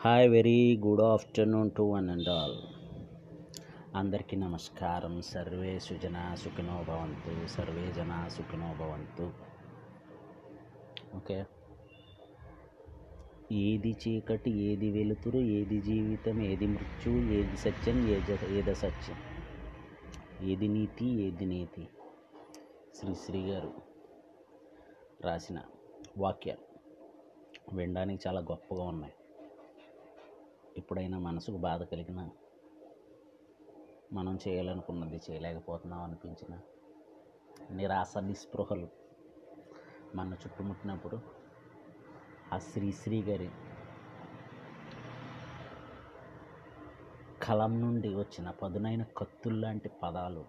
Hi very good afternoon to one and all. అందరికీ నమస్కారం. Survey సుజన సుఖినో భవంతు సర్వే జన సుఖినో భవంతు. ఓకే? ఏది చీకటి ఏది వెలుతురు ఏది జీవితం ఏది మృత్యు ఏది సత్యం ఏది ఏద సత్యం ఏది నీతి ఏది నీతి? శ్రీశ్రీ గారు రాసిన వాక్యాలు వినడానికి చాలా గొప్పగా ఉన్నాయి. ఎప్పుడైనా మనసుకు బాధ కలిగిన మనం చేయాలనుకున్నది చేయలేకపోతున్నాం అనిపించిన నిరాశ నిస్పృహలు మన చుట్టుముట్టినప్పుడు ఆ శ్రీశ్రీ గారి కలం నుండి వచ్చిన పదునైన కత్తుల్లాంటి పదాలు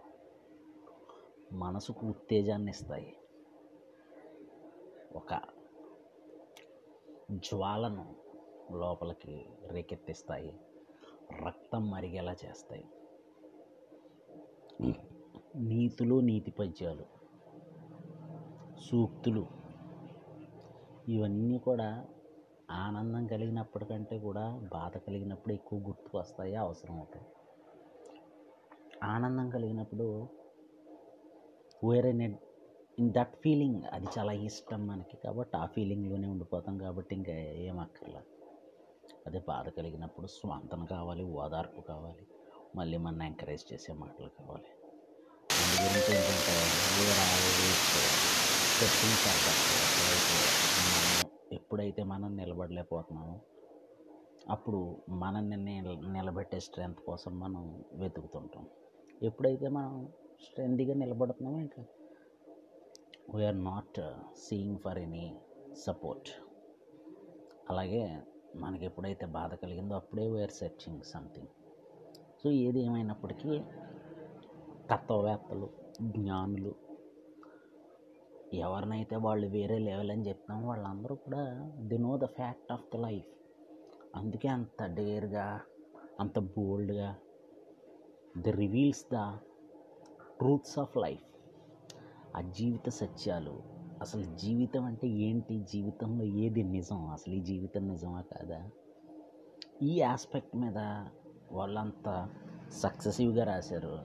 మనసుకు ఉత్తేజాన్ని ఇస్తాయి. ఒక జ్వాలను లోపలికి రేకెత్తిస్తాయి. రక్తం మరిగేలా చేస్తాయి. నీతులు నీతి పద్యాలు సూక్తులు ఇవన్నీ కూడా ఆనందం కలిగినప్పటికంటే కూడా బాధ కలిగినప్పుడు ఎక్కువ గుర్తుకు వస్తాయి అవసరం అవుతాయి. ఆనందం కలిగినప్పుడు వేరే నెట్ ఇన్ దట్ ఫీలింగ్ అది చాలా ఇష్టం మనకి కాబట్టి ఆ ఫీలింగ్లోనే ఉండిపోతాం కాబట్టి ఇంకా ఏం అక్కర్లేదు. అదే బాధ కలిగినప్పుడు స్వాంతన కావాలి ఓదార్పు కావాలి మళ్ళీ మన ఎంకరేజ్ చేసే మాటలు కావాలి. అందు గురించి ఏంటంటే మనం ఎప్పుడైతే మనం నిలబడలేకపోతున్నామో అప్పుడు మనల్ని నిలబెట్టే స్ట్రెంగ్త్ కోసం మనం వెతుకుతుంటాం. ఎప్పుడైతే మనం స్ట్రెంగ్గా నిలబడుతున్నామో ఇంకా we are not seeing for any support అలాగే మనకి ఎప్పుడైతే బాధ కలిగిందో అప్పుడే వేర్ సెర్చింగ్ సంథింగ్ సో ఏది ఏమైనప్పటికీ తత్వవేత్తలు జ్ఞానులు ఎవరినైతే వాళ్ళు వేరే లెవెల్ అని చెప్తామో వాళ్ళందరూ కూడా they know the fact of the life అందుకే అంత డేర్గా అంత బోల్డ్గా they reveals the truths of life ఆ జీవిత సత్యాలు అసలు జీవితం అంటే ఏంటి? జీవితంలో ఏది నిజం? అసలు ఈ జీవితం నిజమా కాదా? ఈ ఆస్పెక్ట్ మీద వాళ్ళంతా సక్సెసివ్గా రాశారు.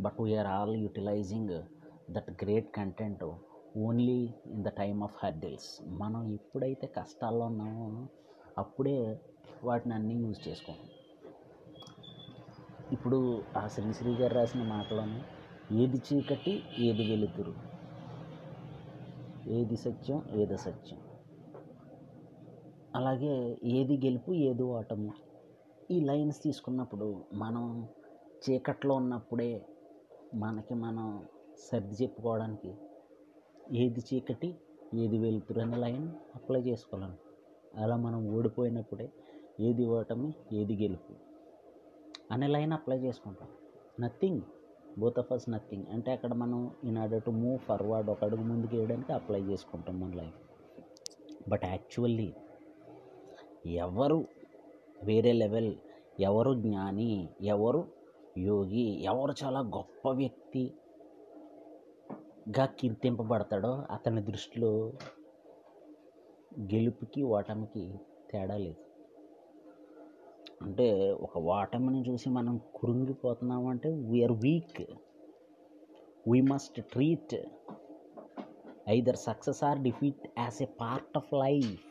But we are all utilizing that great content only in the time of hurdles మనం ఎప్పుడైతే కష్టాల్లో ఉన్నామో అప్పుడే వాటిని అన్నీ యూజ్ చేసుకోండి ఇప్పుడు ఆ శ్రీశ్రీ గారు రాసిన మాటలోనే ఏది చీకటి ఏది వెలుతురు? ఏది సత్యం ఏది సత్యం అలాగే ఏది గెలుపు ఏది ఓటము. ఈ లైన్స్ తీసుకున్నప్పుడు మనం చీకట్లో ఉన్నప్పుడే మనకి మనం సర్ది చెప్పుకోవడానికి ఏది చీకటి ఏది వెలుతురు అనే లైన్ అప్లై చేసుకోవాలి. అలా మనం ఓడిపోయినప్పుడే ఏది ఓటమి ఏది గెలుపు అనే లైన్ అప్లై చేసుకుంటాం. Nothing. Both of us nothing అంటే అక్కడ మనం in order to move forward ఒక అడుగు ముందుకు వేయడానికి అప్లై చేసుకుంటాం మన లైఫ్ బట్ యాక్చువల్లీ ఎవరు వేరే లెవెల్ ఎవరు జ్ఞాని ఎవరు యోగి ఎవరు చాలా గొప్ప వ్యక్తిగా కీర్తింపబడతాడో అతని దృష్టిలో గెలుపుకి ఓటమికి తేడా లేదు. అంటే ఒక ఓటమిని చూసి మనం కురుంగిపోతున్నాము అంటే we are weak we must treat either success or defeat as a part of life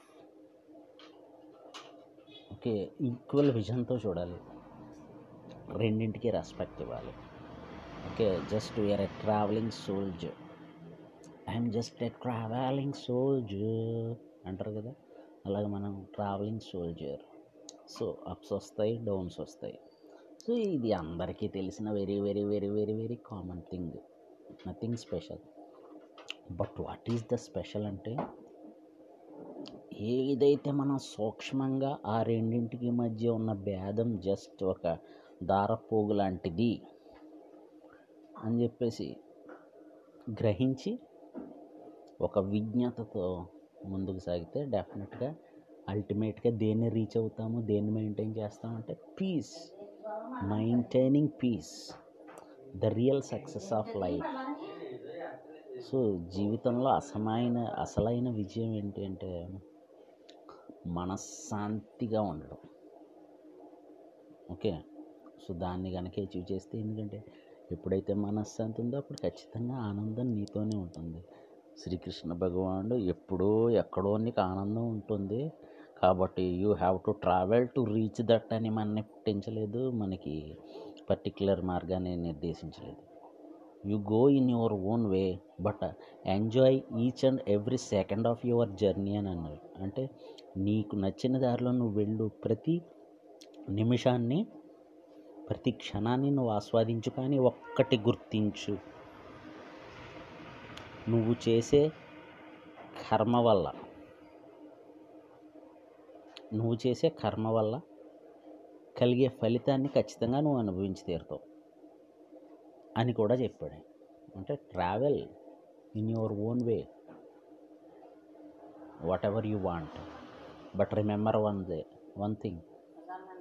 okay equal విజన్తో చూడాలి. రెండింటికి రెస్పెక్ట్ ఇవ్వాలి. Okay just we are a travelling soldier I'm just a travelling soldier అంటారు కదా? అలాగే మనం ట్రావెలింగ్ సోల్జర్ సో అప్స్ వస్తాయి downs వస్తాయి. So ఇది అందరికీ తెలిసిన very very very very very common thing. Nothing special. But what is the special అంటే ఏదైతే మనం సూక్ష్మంగా ఆ రెండింటికి మధ్య ఉన్న భేదం జస్ట్ ఒక దారపోగు లాంటిది అని చెప్పేసి గ్రహించి ఒక విజ్ఞతతో ముందుకు సాగితే డెఫినెట్గా అల్టిమేట్గా దేన్ని రీచ్ అవుతాము దేన్ని మెయింటైన్ చేస్తామంటే peace maintaining peace the real success of life. So జీవితంలో అసమైన అసలైన విజయం ఏంటి అంటే మనశ్శాంతిగా ఉండడం. ఓకే? సో దాన్ని కనుక అచీవ్ చేస్తే ఎందుకంటే ఎప్పుడైతే మనశ్శాంతి ఉందో అప్పుడు ఖచ్చితంగా ఆనందం నీతోనే ఉంటుంది. శ్రీకృష్ణ భగవానుడు ఎప్పుడో ఎక్కడో నీకు ఆనందం ఉంటుంది. కాబట్టి you have to travel to reach that అని మనని పుట్టించలేదు మనకి పర్టిక్యులర్ మార్గాన్ని నిర్దేశించలేదు. You go in your own way but enjoy each and every second of your journey అని అన్నారు. అంటే నీకు నచ్చిన దారిలో నువ్వు వెళ్ళు ప్రతి నిమిషాన్ని ప్రతి క్షణాన్ని నువ్వు ఆస్వాదించు కానీ ఒక్కటి గుర్తించు. నువ్వు చేసే కర్మ వల్ల నువ్వు చేసే కర్మ వల్ల కలిగే ఫలితాన్ని ఖచ్చితంగా నువ్వు అనుభవించి తీరుతావు అని కూడా చెప్పాడు. అంటే travel in your own way whatever you want. But remember one the one thing.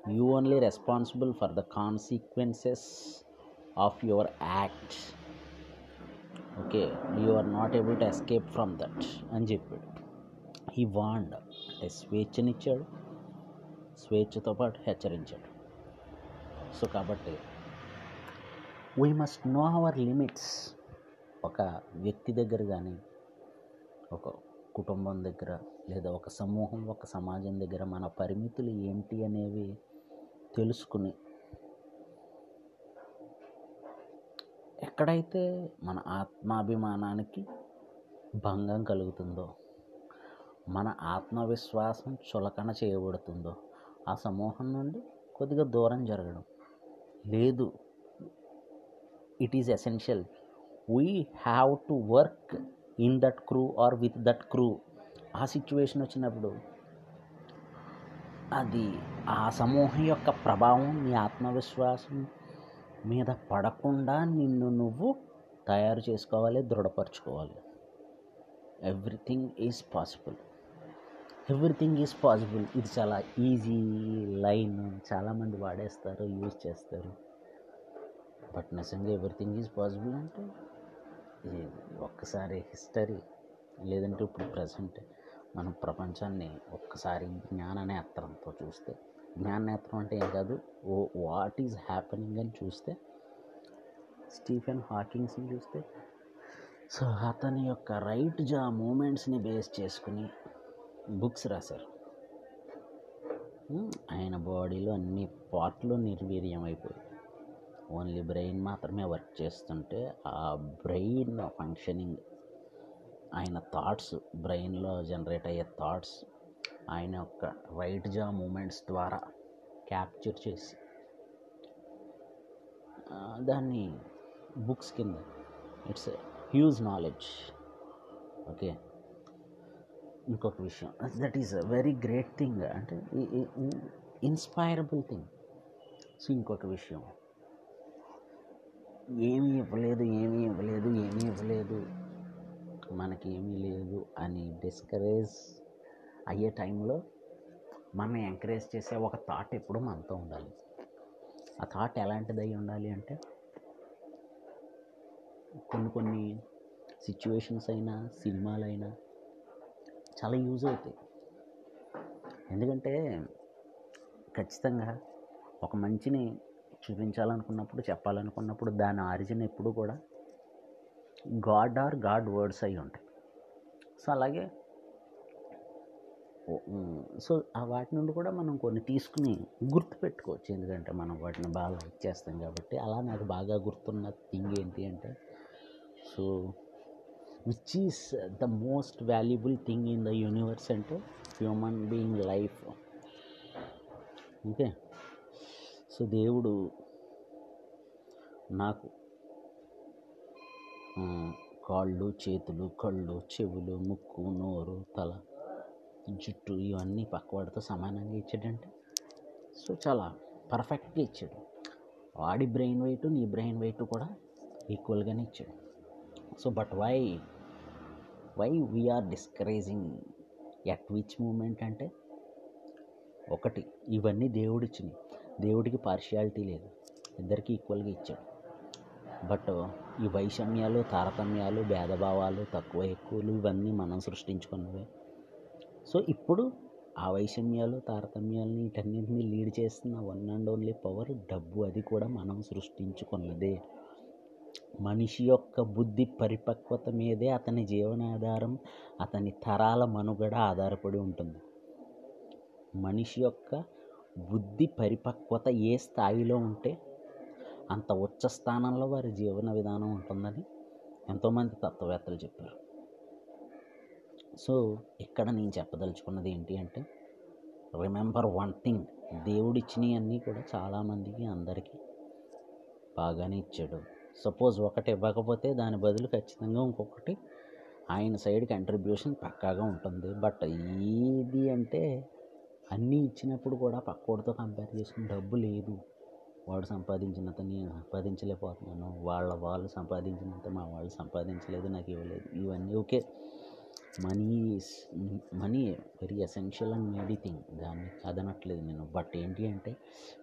You only responsible for the consequences of your act okay you are not able to escape from that అని చెప్పాడు. ఈ wand అంటే స్వేచ్ఛనిచ్చాడు స్వేచ్ఛతో పాటు హెచ్చరించాడు. So కాబట్టి we must know our limits ఒక వ్యక్తి దగ్గర కానీ ఒక కుటుంబం దగ్గర లేదా ఒక సమూహం ఒక సమాజం దగ్గర మన పరిమితులు ఏంటి అనేవి తెలుసుకుని ఎక్కడైతే మన ఆత్మాభిమానానికి భంగం కలుగుతుందో మన ఆత్మవిశ్వాసం చులకన చేయబడుతుందో ఆ సమూహం నుండి కొద్దిగా దూరం జరగడం. లేదు. It is essential we have to work in that crew or with that crew ఆ సిచ్యువేషన్ వచ్చినప్పుడు అది ఆ సమూహం యొక్క ప్రభావం నీ ఆత్మవిశ్వాసం మీద పడకుండా నిన్ను నువ్వు తయారు చేసుకోవాలి దృఢపరచుకోవాలి. Everything is possible everything is possible ఇది చాలా ఈజీ లైన్. చాలామంది వాడేస్తారు యూజ్ చేస్తారు. బట్ నిజంగా ఎవ్రీథింగ్ ఈజ్ పాసిబుల్ అంటే ఒక్కసారి హిస్టరీ. లేదంటే ఇప్పుడు ప్రజెంట్ మనం ప్రపంచాన్ని ఒక్కసారి జ్ఞాన నేత్రంతో చూస్తే. జ్ఞాన నేత్రం అంటే ఏం కాదు ఓ వాట్ ఈజ్ హ్యాపెనింగ్ అని చూస్తే. స్టీఫెన్ హాకింగ్స్ని చూస్తే. సో అతని యొక్క రైట్ జా మూమెంట్స్ని బేస్ చేసుకుని బుక్స్ రాశారు. ఆయన బాడీలో అన్ని పార్ట్లు నిర్వీర్యం అయిపోయాయి ఓన్లీ బ్రెయిన్ మాత్రమే వర్క్ చేస్తుంటే ఆ బ్రెయిన్ ఫంక్షనింగ్ ఆయన థాట్స్ బ్రెయిన్లో జనరేట్ అయ్యే థాట్స్ ఆయన యొక్క రైట్ జా మూమెంట్స్ ద్వారా క్యాప్చర్ చేసి దాన్ని బుక్స్ కింద ఇట్స్ హ్యూజ్ నాలెడ్జ్ ఓకే? ఇంకొక విషయం. That is very great thing అంటే ఇన్స్పైరబుల్ థింగ్ సో ఇంకొక విషయం. ఏమీ ఇవ్వలేదు ఏమీ ఇవ్వలేదు ఏమీ ఇవ్వలేదు మనకి ఏమీ లేదు అని డిస్కరేజ్ అయ్యే టైంలో మనం ఎంకరేజ్ చేసే ఒక థాట్ ఎప్పుడు మనతో ఉండాలి. ఆ థాట్ ఎలాంటిది అయి ఉండాలి అంటే కొన్ని కొన్ని సిచ్యువేషన్స్ అయినా సినిమాలైనా చాలా యూజ్ అవుతాయి. ఎందుకంటే ఖచ్చితంగా ఒక మంచిని చూపించాలనుకున్నప్పుడు చెప్పాలనుకున్నప్పుడు దాని ఆరిజిన్ ఎప్పుడు కూడా గాడ్ ఆర్ గాడ్ వర్డ్స్ అయి ఉంటాయి. సో అలాగే సో ఆ వాటి నుండి కూడా మనం కొన్ని తీసుకుని గుర్తుపెట్టుకోవచ్చు ఎందుకంటే మనం వాటిని బాగా లైక్ చేస్తాం కాబట్టి అలా నాకు బాగా గుర్తున్న థింగ్ ఏంటి అంటే so which is the most valuable thing in the universe అంటే human being life okay so దేవుడు నాకు కాళ్ళు చేతులు కళ్ళు చెవులు ముక్కు నోరు తల జుట్టు ఇవన్నీ పక్కవాడితో సమానంగా ఇచ్చాడంటే సో చాలా పర్ఫెక్ట్గా ఇచ్చాడు. వాడి బ్రెయిన్ వెయిట్ నీ బ్రెయిన్ వెయిట్ కూడా ఈక్వల్గానే ఇచ్చాడు. So but why why we are discouraging at which moment అంటే ఒకటి ఇవన్నీ దేవుడిచ్చినాయి దేవుడికి పార్షియాలిటీ లేదు ఇద్దరికి ఈక్వల్గా ఇచ్చాడు. బట్ ఈ వైషమ్యాలు తారతమ్యాలు భేదభావాలు తక్కువ ఎక్కువలు ఇవన్నీ మనం సృష్టించుకున్నవే. సో ఇప్పుడు ఆ వైషమ్యాలు తారతమ్యాలని వీటన్నింటినీ లీడ్ చేస్తున్న వన్ అండ్ ఓన్లీ పవర్ డబ్బు అది కూడా మనం సృష్టించుకున్నదే. మనిషి యొక్క బుద్ధి పరిపక్వత మీదే అతని జీవనాధారం అతని తరాల మనుగడ ఆధారపడి ఉంటుంది. మనిషి యొక్క బుద్ధి పరిపక్వత ఏ స్థాయిలో ఉంటే అంత ఉచ్చ స్థానంలో వారి జీవన విధానం ఉంటుందని ఎంతోమంది తత్వవేత్తలు చెప్పారు. సో ఇక్కడ నేను చెప్పదలుచుకున్నది ఏంటి అంటే రిమెంబర్ వన్ థింగ్ దేవుడిచ్చినవి అన్నీ కూడా చాలామందికి అందరికీ బాగానే ఇచ్చాడు. సపోజ్ ఒకటి ఇవ్వకపోతే దాని బదులు ఖచ్చితంగా ఇంకొకటి ఆయన సైడ్ కంట్రిబ్యూషన్ పక్కాగా ఉంటుంది. బట్ ఏది అంటే అన్నీ ఇచ్చినప్పుడు కూడా పక్కోడితో కంపేర్ చేసుకుని డబ్బు లేదు. వాడు సంపాదించినంత నేను సంపాదించలేకపోతున్నాను. వాళ్ళ వాళ్ళు సంపాదించినంత మా వాళ్ళు సంపాదించలేదు నాకు ఇవ్వలేదు. ఇవన్నీ okay. Money money very essential and made thing. దాన్ని కాదనట్లేదు నేను. బట్ ఏంటి అంటే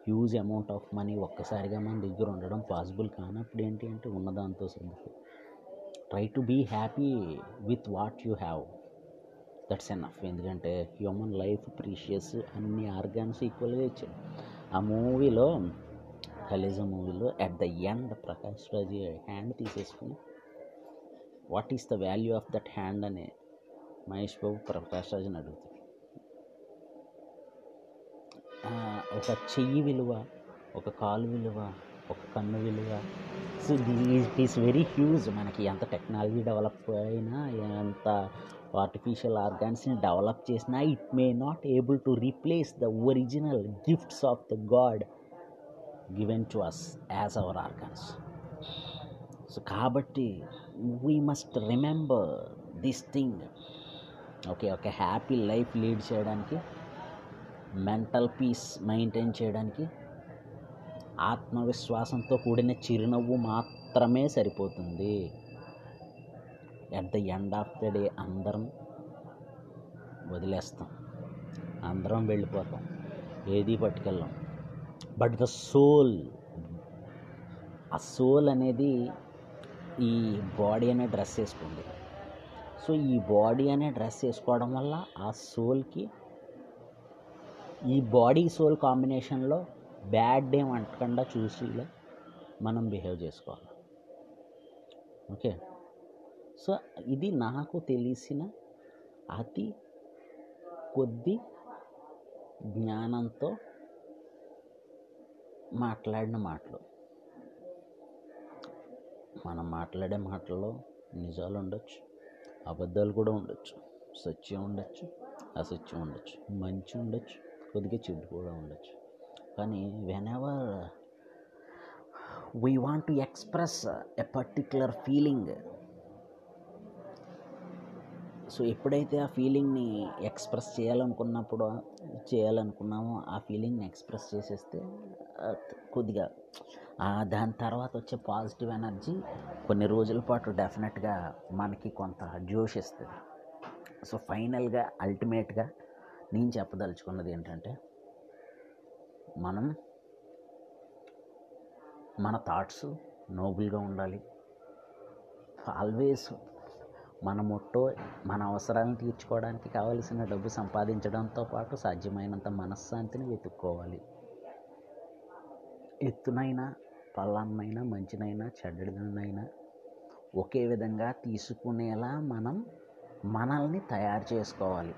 హ్యూజ్ అమౌంట్ ఆఫ్ మనీ ఒక్కసారిగా మన దగ్గర ఉండడం పాసిబుల్ కానప్పుడు ఏంటి అంటే ఉన్నదాంతో సర్దుకు try to be happy with what you have. That's enough. ఎందుకంటే హ్యూమన్ లైఫ్ ప్రీషియస్ అన్ని ఆర్గాన్స్ ఈక్వల్గా ఇచ్చాడు. ఆ మూవీలో కలేజ మూవీలో at the end Prakash Raj hand తీసేసుకుని what is the value of that hand అనే మహేష్ బాబు ప్రకాష్ రాజ్ని అడుగుతాడు ఒక చెయ్యి విలువ ఒక కాలు విలువ ఒక కన్ను విలువ. So it is very huge మనకి ఎంత టెక్నాలజీ డెవలప్ అయినా ఎంత ఆర్టిఫిషియల్ ఆర్గాన్స్ని డెవలప్ చేసినా it may not able to replace the original gifts of the god given to us as our organs so కాబట్టి we must remember this thing okay ఒక happy life lead చేయడానికి mental peace maintain చేయడానికి ఆత్మవిశ్వాసంతో కూడిన చిరునవ్వు మాత్రమే సరిపోతుంది. At the end of the day అందరం వదిలేస్తాం. అందరం వెళ్ళిపోతాం. ఏది పట్టుకెళ్ళాం. బట్ ద సోల్ ఆ సోల్ అనేది ఈ బాడీ అనే డ్రెస్ వేసుకుంది సో ఈ బాడీ అనే డ్రెస్ వేసుకోవడం వల్ల ఆ సోల్కి ఈ బాడీ సోల్ కాంబినేషన్లో బ్యాడ్ ఏం అంటకుండా చూసి మనం బిహేవ్ చేసుకోవాలి. ఓకే? సో ఇది నాకు తెలిసిన అతి కొద్ది జ్ఞానంతో మాట్లాడిన మాటలు. మనం మాట్లాడే మాటల్లో నిజాలు ఉండొచ్చు అబద్ధాలు కూడా ఉండొచ్చు సత్యం ఉండొచ్చు అసత్యం ఉండొచ్చు మంచి ఉండొచ్చు కొద్దిగా చెడు కూడా ఉండొచ్చు. కానీ whenever we want to express a particular feeling so ఎప్పుడైతే ఆ ఫీలింగ్ని ఎక్స్ప్రెస్ చేయాలనుకున్నప్పుడు చేయాలనుకున్నామో ఆ ఫీలింగ్ని ఎక్స్ప్రెస్ చేసేస్తే కొద్దిగా దాని తర్వాత వచ్చే పాజిటివ్ ఎనర్జీ కొన్ని రోజుల పాటు డెఫినెట్గా మనకి కొంత జోష్ ఇస్తుంది సో ఫైనల్గా అల్టిమేట్గా నేను చెప్పదలుచుకున్నది ఏంటంటే మనం మన థాట్స్ నోబుల్గా ఉండాలి. ఆల్వేస్ మన మొట్టో మన అవసరాలను తీర్చుకోవడానికి కావలసిన డబ్బు సంపాదించడంతో పాటు సాధ్యమైనంత మనశ్శాంతిని వెతుక్కోవాలి. ఎత్తునైనా పలాన్నైనా మంచినైనా చెడ్డదనైనా ఒకే విధంగా తీసుకునేలా మనం మనల్ని తయారు చేసుకోవాలి.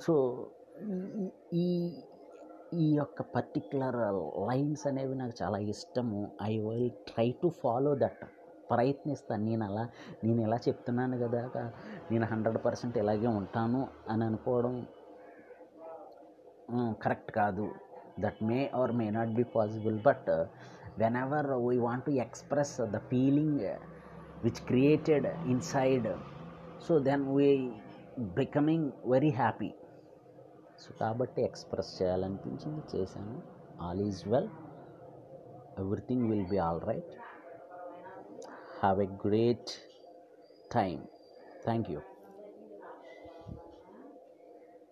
సో ఈ- ఈ ఈ యొక్క పర్టిక్యులర్ లైన్స్ అనేవి నాకు చాలా ఇష్టము. I will try to follow that. ప్రయత్నిస్తాను నేను అలా నేను ఎలా చెప్తున్నాను కదా నేను హండ్రెడ్ పర్సెంట్ ఇలాగే ఉంటాను అని అనుకోవడం కరెక్ట్ కాదు. that may or may not be possible but whenever we want to express the feeling which created inside so then we becoming very happy so కాబట్టి ఎక్స్ప్రెస్ చేయాలనిపించింది చేశాను all is well everything will be all right have a great time thank you